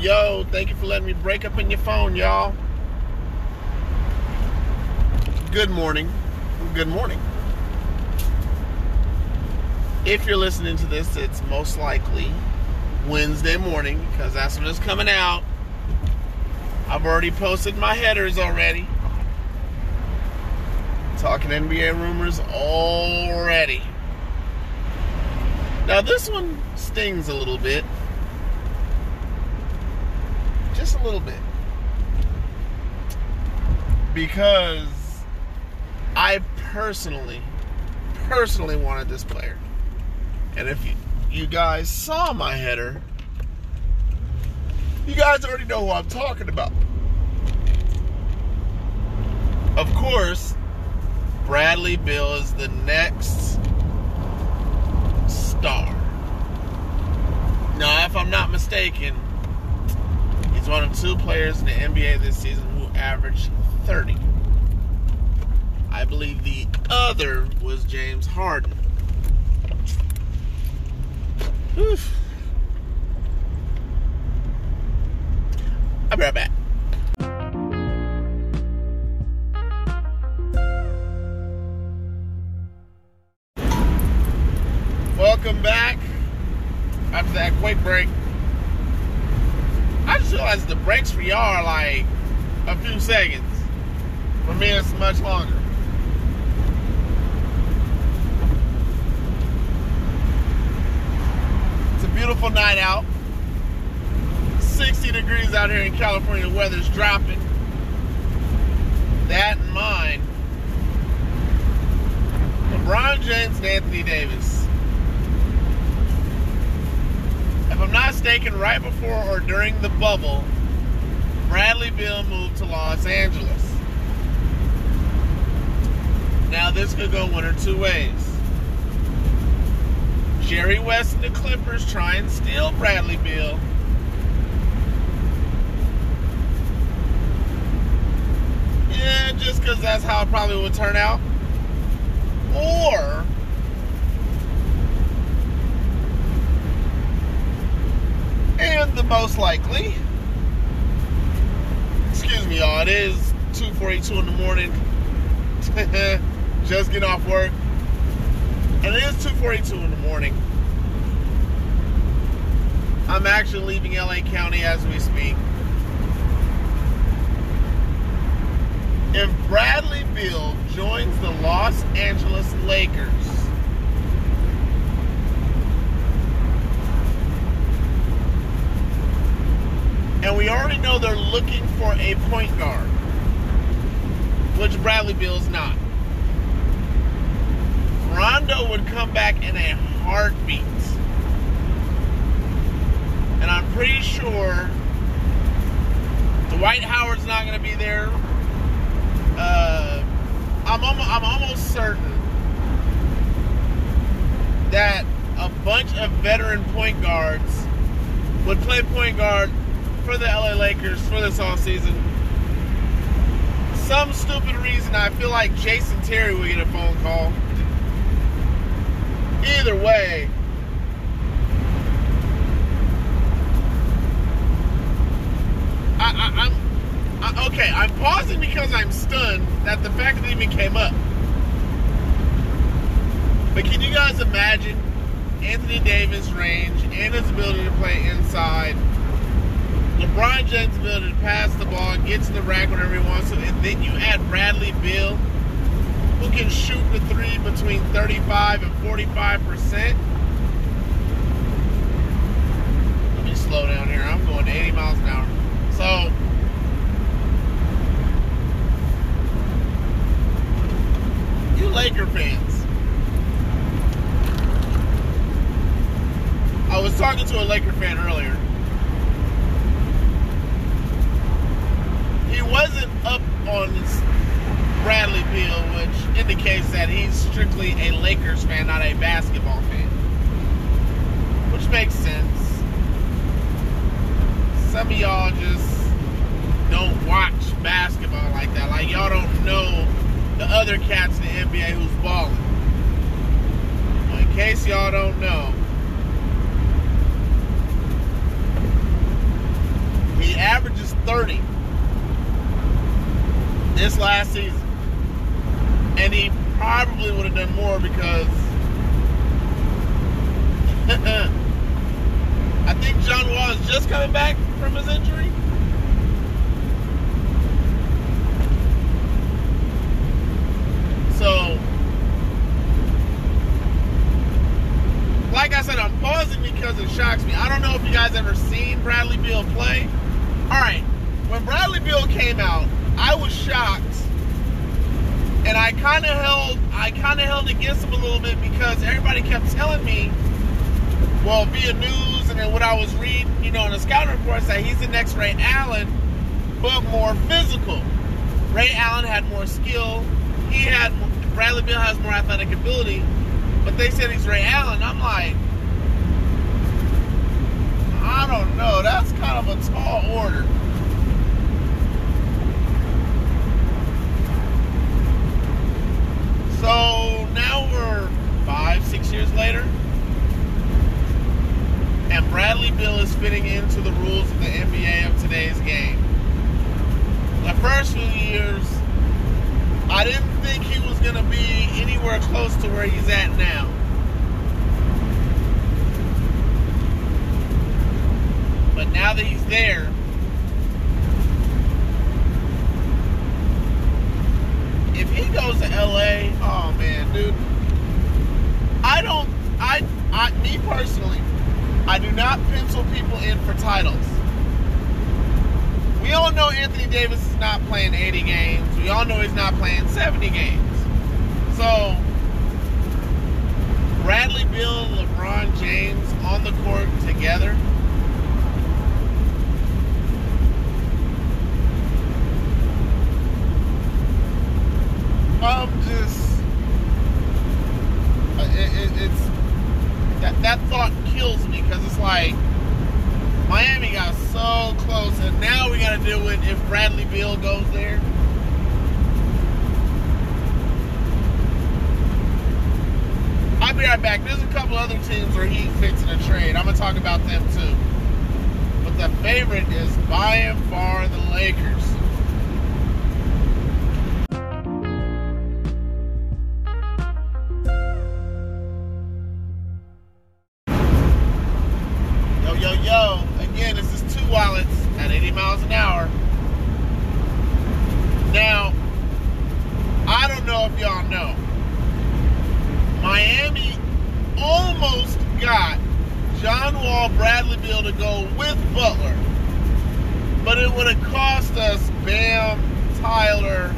Yo, thank you for letting me break up in your phone, y'all. Good morning. Good morning. If you're listening to this, it's most likely Wednesday morning because that's when it's coming out. I've already posted my headers already. Talking NBA rumors already. Now, this one stings a little bit. Just a little bit. Because I personally, personally wanted this player. And if you, you guys saw my header, you guys already know who I'm talking about. Of course, Bradley Beal is the next star. Now, if I'm not mistaken, he's one of two players in the NBA this season who averaged 30. I believe the other was James Harden. Oof. I'll be right back. Realized the breaks for y'all are like a few seconds. For me, it's much longer. It's a beautiful night out. 60 degrees out here in California. The weather's dropping. That in mind, LeBron James and Anthony Davis. If I'm not mistaken, right before or during the bubble, Bradley Beal moved to Los Angeles. Now, this could go one or two ways. Jerry West and the Clippers try and steal Bradley Beal. Yeah, just because that's how it probably would turn out. Or and the most likely excuse me y'all it is 2.42 in the morning. Just getting off work. And it is 2.42 in the morning. I'm actually leaving la county as we speak. If bradley beal joins the los angeles lakers know they're looking for a point guard, which Bradley Beal is not. Rondo would come back in a heartbeat. And I'm pretty sure Dwight Howard's not going to be there. Uh, I'm, almost, I'm almost certain that a bunch of veteran point guards would play point guard for the LA Lakers for this offseason. Some stupid reason, I feel like Jason Terry will get a phone call. Either way, I, I, okay. I'm pausing because I'm stunned that the fact that it even came up. But can you guys imagine Anthony Davis' range and his ability to play inside? LeBron James' ability to pass the ball, get to the rack whenever he wants to, and then you add Bradley Beal, who can shoot the three between 35 and 45 percent. Let me slow down here. I'm going 80 miles an hour. So. You Laker fans. I was talking to a Laker fan earlier. Wasn't up on Bradley Beal, which indicates that he's strictly a Lakers fan, not a basketball fan. Which makes sense. Some of y'all just don't watch basketball like that. Like y'all don't know the other cats in the NBA who's balling. In case y'all don't know, 30 this last season. And he probably would have done more because I think John Wall is just coming back from his injury. So, like I said, I'm pausing because it shocks me. I don't know if you guys ever seen Bradley Beal play. All right, when Bradley Beal came out, I was shocked, and I kind of held, I kind of held against him a little bit because everybody kept telling me, well, via news and then what I was reading, you know, in the scouting reports that he's the next Ray Allen, but more physical. Ray Allen had more skill. He had Bradley Beal has more athletic ability, but they said he's Ray Allen. I'm like, I don't know. That's kind of a tall order. So now we're five, six years later, and Bradley Beal is fitting into the rules of the NBA of today's game. The first few years, I didn't think he was going to be anywhere close to where he's at now. But now that he's there, if he goes to LA, oh man, dude. I don't I I me personally, I do not pencil people in for titles. We all know Anthony Davis is not playing 80 games. We all know he's not playing 70 games. So Bradley and LeBron James on the court together I'm just. It, it, it's that that thought kills me because it's like Miami got so close, and now we got to deal with if Bradley Beal goes there. I'll be right back. There's a couple other teams where he fits in a trade. I'm gonna talk about them too. But the favorite is by and far the Lakers. Yo, yo, yo. Again, this is two wallets at 80 miles an hour. Now, I don't know if y'all know. Miami almost got John Wall, Bradley Beal to go with Butler. But it would have cost us Bam, Tyler,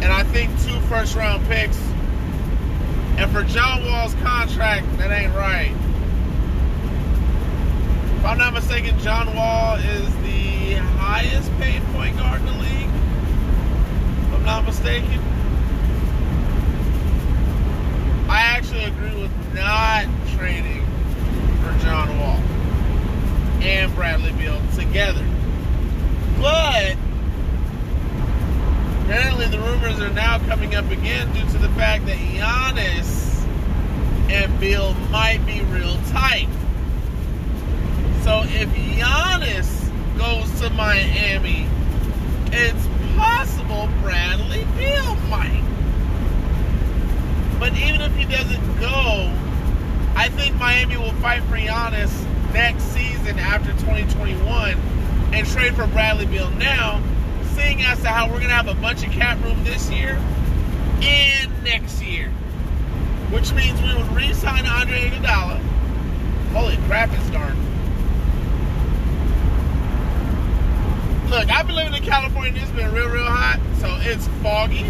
and I think two first round picks. And for John Wall's contract, that ain't right. If I'm not mistaken, John Wall is the highest paid point guard in the league. If I'm not mistaken. I actually agree with not trading for John Wall and Bradley Beal together. But apparently the rumors are now coming up again due to the fact that Giannis and Beal might be real tight. So if Giannis goes to Miami, it's possible Bradley Beal might. But even if he doesn't go, I think Miami will fight for Giannis next season after 2021 and trade for Bradley Beal now, seeing as to how we're going to have a bunch of cap room this year and next year. Which means we would re-sign Andre Iguodala. Holy crap, it's dark. Look, I've been living in California it's been real, real hot, so it's foggy.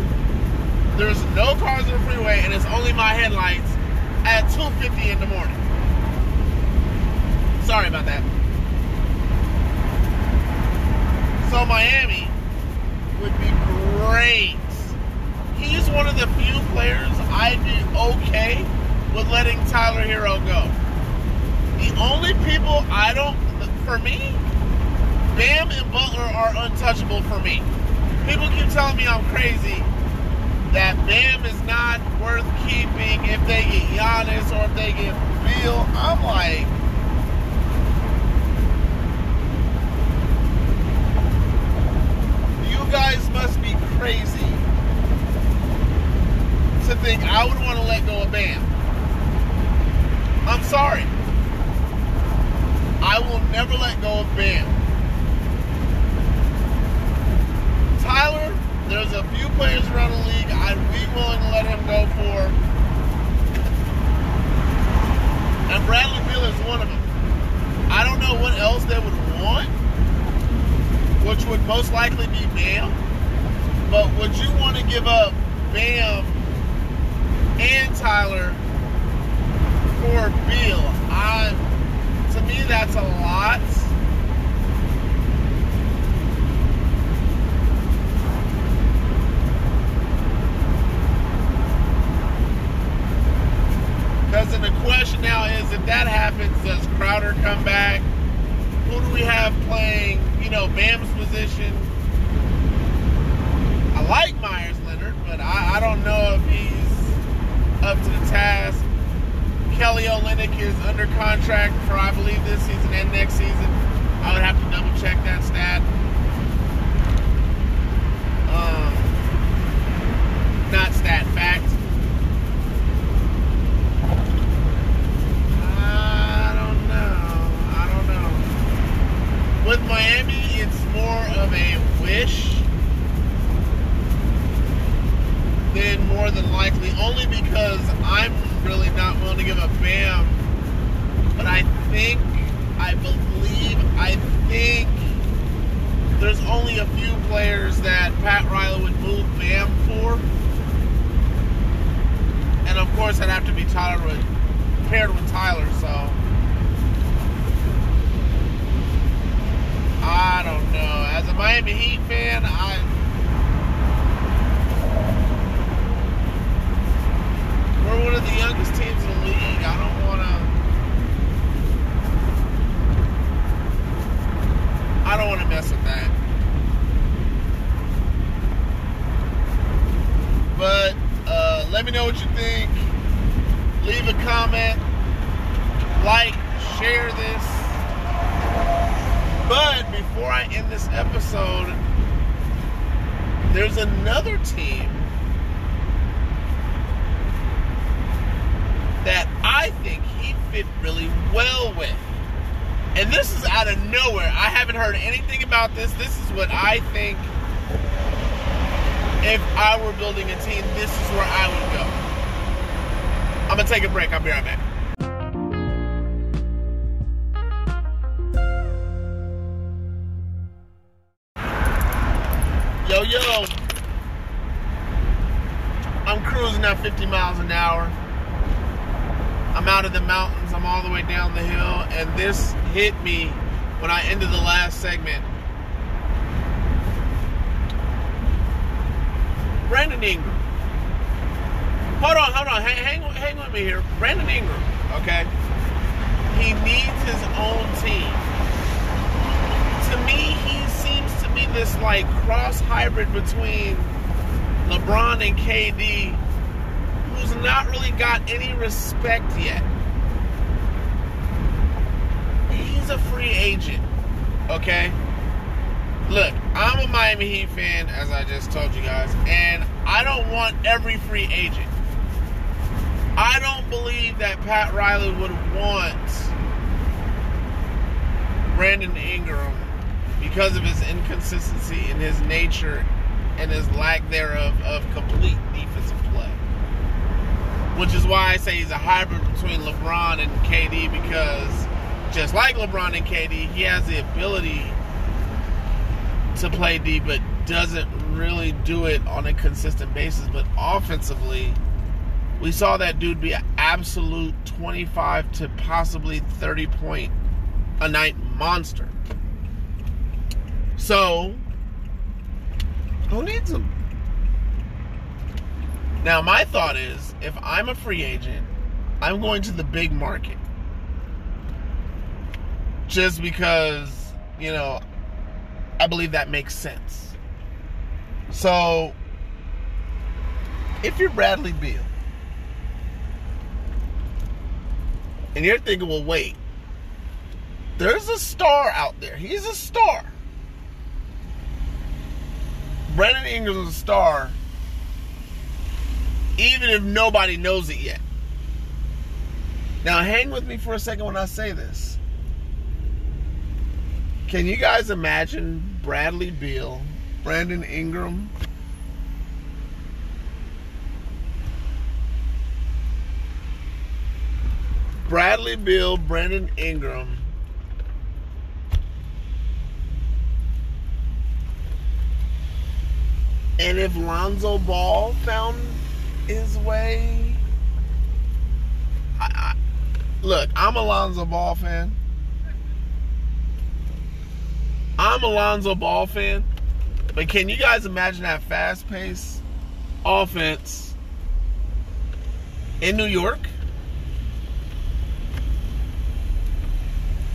There's no cars on the freeway, and it's only my headlights at 2.50 in the morning. Sorry about that. So Miami would be great. He's one of the few players I'd be okay with letting Tyler Herro go. The only people I don't, for me, Bam and Butler are untouchable for me. People keep telling me I'm crazy that Bam is not worth keeping if they get Giannis or if they get Beal. I'm like, guys must be crazy to think I would want to let go of Bam. I'm sorry. I will never let go of Bam. Tyler, there's a few players around the league I'd be willing to let him go for. And Bradley Beal is one of most likely be Bam. But would you want to give up Bam and Tyler for Beal? I, to me, that's a lot. Because then the question now is, if that happens, does Crowder come back? Who do we have playing, you know, Bam's position? I like Meyers Leonard, but I, I don't know if he's up to the task. Kelly Olynyk is under contract for, I believe, this season and next season. I would have to double check that stat. Um, not stat, fact. I don't know. I don't know. With Miami, it's more of a wish than more than likely, only because I'm really not willing to give a Bam. But I think, I believe, I think there's only a few players that Pat Riley would move Bam for. And of course, I'd have to be Tyler with, paired with Tyler, so. I don't know. As a Miami Heat fan, I we're one of the youngest teams in the league. I don't want to. I don't want to mess with that. But uh, let me know what you think. Leave a comment. Like, share this. But before I end this episode, there's another team that I think he'd fit really well with. And this is out of nowhere. I haven't heard anything about this. This is what I think if I were building a team, this is where I would go. I'm going to take a break. I'll be right back. At 50 miles an hour. I'm out of the mountains. I'm all the way down the hill. And this hit me when I ended the last segment. Brandon Ingram. Hold on, hold on. Hang, hang, hang with me here. Brandon Ingram, okay? He needs his own team. To me, he seems to be this like cross hybrid between LeBron and KD not really got any respect yet. He's a free agent, okay? Look, I'm a Miami Heat fan, as I just told you guys, and I don't want every free agent. I don't believe that Pat Riley would want Brandon Ingram because of his inconsistency in his nature and his lack thereof of complete defensive. Which is why I say he's a hybrid between LeBron and KD because just like LeBron and KD, he has the ability to play D, but doesn't really do it on a consistent basis. But offensively, we saw that dude be an absolute 25 to possibly 30 point a night monster. So, who needs him? Now, my thought is if I'm a free agent, I'm going to the big market. Just because, you know, I believe that makes sense. So, if you're Bradley Beal, and you're thinking, well, wait, there's a star out there. He's a star. Brandon Ingram's a star. Even if nobody knows it yet. Now, hang with me for a second when I say this. Can you guys imagine Bradley Beal, Brandon Ingram, Bradley Beal, Brandon Ingram, and if Lonzo Ball found his way, I, I, look, I'm a Lonzo Ball fan. I'm a Lonzo Ball fan, but can you guys imagine that fast paced offense in New York?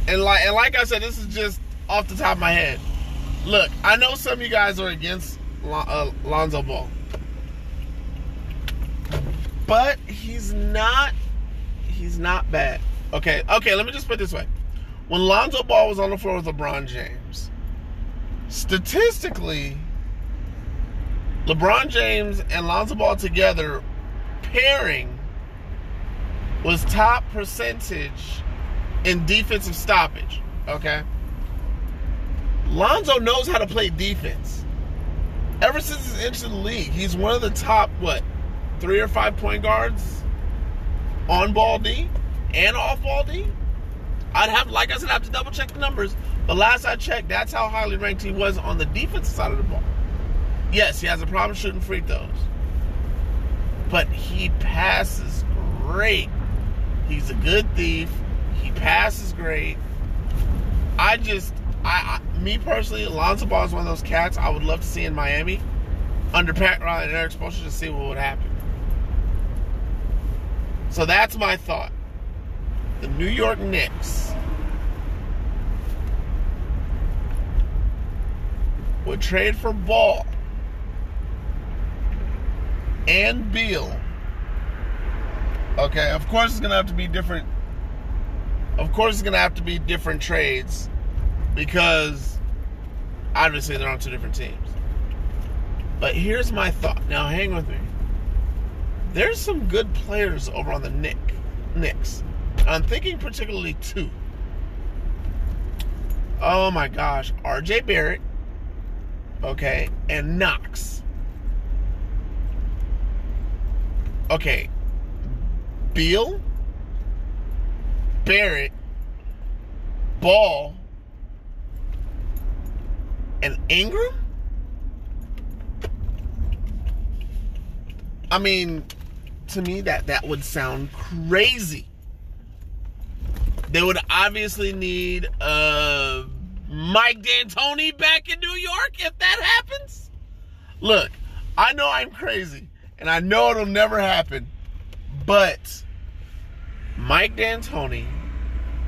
And like and like I said, this is just off the top of my head. Look, I know some of you guys are against uh, Lonzo Ball, but he's not. He's not bad. Okay, okay. Let me just put this way: when Lonzo Ball was on the floor with LeBron James, statistically, LeBron James and Lonzo Ball together pairing was top percentage in defensive stoppage. Okay. Lonzo knows how to play defense. Ever since he's entered the league, he's one of the top what three or five point guards on ball D and off ball D. I'd have, like I said, I have to double check the numbers. But last I checked, that's how highly ranked he was on the defensive side of the ball. Yes, he has a problem shooting free throws, but he passes great. He's a good thief. He passes great. I just, I, I me personally, Alonzo Ball is one of those cats I would love to see in Miami under Pat Riley and Erik Spoelstra to see what would happen. So that's my thought. The New York Knicks would trade for Ball and Beal. Okay, of course it's gonna have to be different of course, it's to have to be different trades because obviously they're on two different teams. But here's my thought. Now, hang with me. There's some good players over on the Nick, Knicks. I'm thinking particularly two. Oh my gosh, RJ Barrett, okay, and Knox. Okay, Beal Barrett, Ball, and Ingram? I mean, to me that that would sound crazy. They would obviously need uh, Mike D'Antoni back in New York if that happens. Look, I know I'm crazy, and I know it'll never happen, but Mike D'Antoni,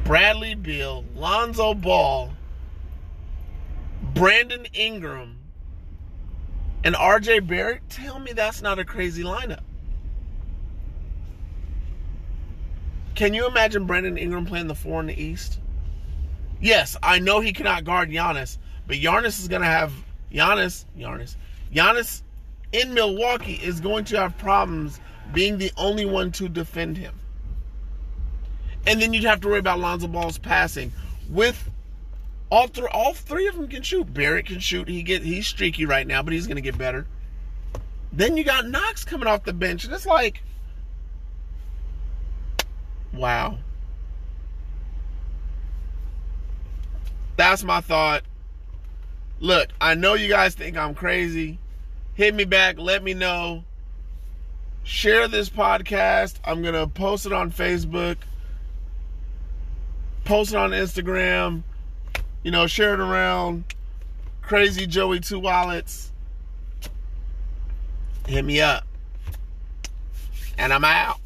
Bradley Beal, Lonzo Ball, Brandon Ingram, and RJ Barrett, tell me that's not a crazy lineup. Can you imagine Brandon Ingram playing the four in the East? Yes, I know he cannot guard Giannis, but Giannis is going to have Giannis, Giannis, Giannis in Milwaukee is going to have problems being the only one to defend him. And then you'd have to worry about Lonzo Ball's passing. With all three, all three of them can shoot. Barrett can shoot. He get he's streaky right now, but he's going to get better. Then you got Knox coming off the bench, and it's like, wow. That's my thought. Look, I know you guys think I'm crazy. Hit me back. Let me know. Share this podcast. I'm going to post it on Facebook post it on Instagram, you know, share it around. Crazy Joey Two Wallets. Hit me up. And I'm out.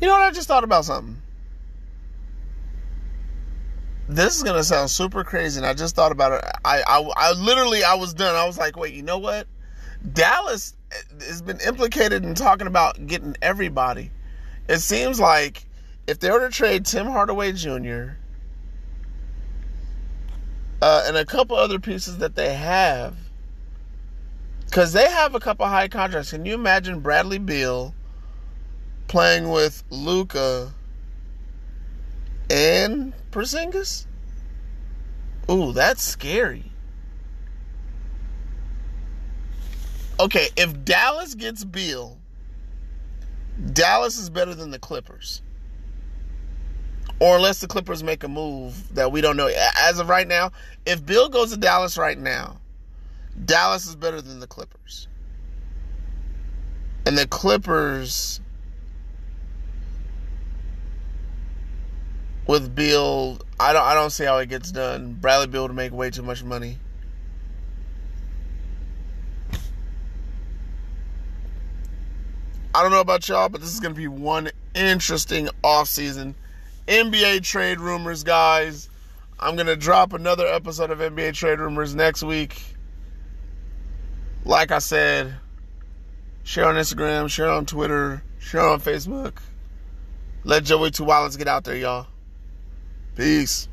You know what? I just thought about something this is gonna sound super crazy, and I just thought about it. I, I, I literally, I was done. I was like, wait, you know what? Dallas has been implicated in talking about getting everybody. It seems like if they were to trade Tim Hardaway Jr., uh, and a couple other pieces that they have. Because they have a couple high contracts. Can you imagine Bradley Beal playing with Luka and Porzingis? Ooh, that's scary. Okay, if Dallas gets Beal, Dallas is better than the Clippers. Or unless the Clippers make a move that we don't know. As of right now, if Beal goes to Dallas right now, Dallas is better than the Clippers. And the Clippers with Beal, I don't I don't see how it gets done. Bradley Beal to make way too much money. I don't know about y'all, but this is going to be one interesting offseason. NBA trade rumors, guys. I'm going to drop another episode of NBA trade rumors next week. Like I said, share on Instagram, share on Twitter, share on Facebook. Let Joey Two Wallets get out there, y'all. Peace.